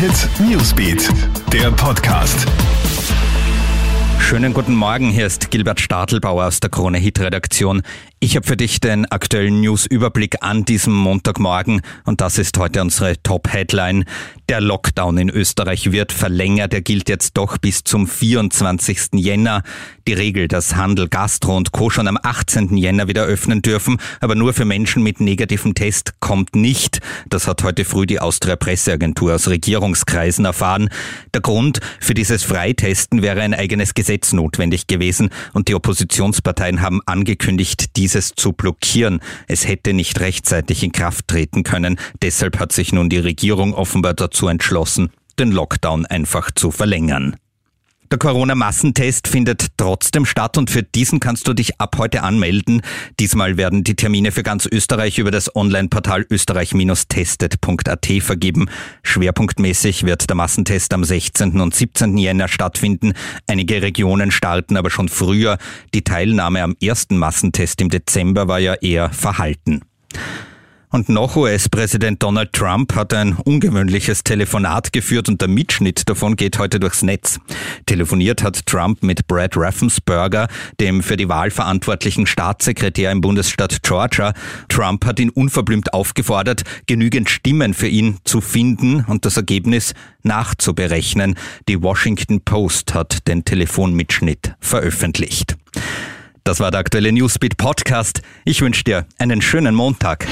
Hit Newsbeat, der Podcast. Schönen guten Morgen, hier ist Gilbert Stadelbauer aus der Krone Hit Redaktion. Ich habe für dich den aktuellen News-Überblick an diesem Montagmorgen und das ist heute unsere Top-Headline. Der Lockdown in Österreich wird verlängert. Er gilt jetzt doch bis zum 24. Jänner. Die Regel, dass Handel, Gastro und Co. schon am 18. Jänner wieder öffnen dürfen, aber nur für Menschen mit negativem Test, kommt nicht. Das hat heute früh die Austria Presseagentur aus Regierungskreisen erfahren. Der Grund für dieses Freitesten wäre ein eigenes Gesetz notwendig gewesen und die Oppositionsparteien haben angekündigt, dieses zu blockieren. Es hätte nicht rechtzeitig in Kraft treten können. Deshalb hat sich nun die Regierung offenbar dazu entschlossen, den Lockdown einfach zu verlängern. Der Corona-Massentest findet trotzdem statt und für diesen kannst du dich ab heute anmelden. Diesmal werden die Termine für ganz Österreich über das Online-Portal österreich-testet.at vergeben. Schwerpunktmäßig wird der Massentest am 16. und 17. Jänner stattfinden. Einige Regionen starten aber schon früher. Die Teilnahme am ersten Massentest im Dezember war ja eher verhalten. Und noch US-Präsident Donald Trump hat ein ungewöhnliches Telefonat geführt und der Mitschnitt davon geht heute durchs Netz. Telefoniert hat Trump mit Brad Raffensperger, dem für die Wahl verantwortlichen Staatssekretär im Bundesstaat Georgia. Trump hat ihn unverblümt aufgefordert, genügend Stimmen für ihn zu finden und das Ergebnis nachzuberechnen. Die Washington Post hat den Telefonmitschnitt veröffentlicht. Das war der aktuelle Newsbeat Podcast. Ich wünsche dir einen schönen Montag.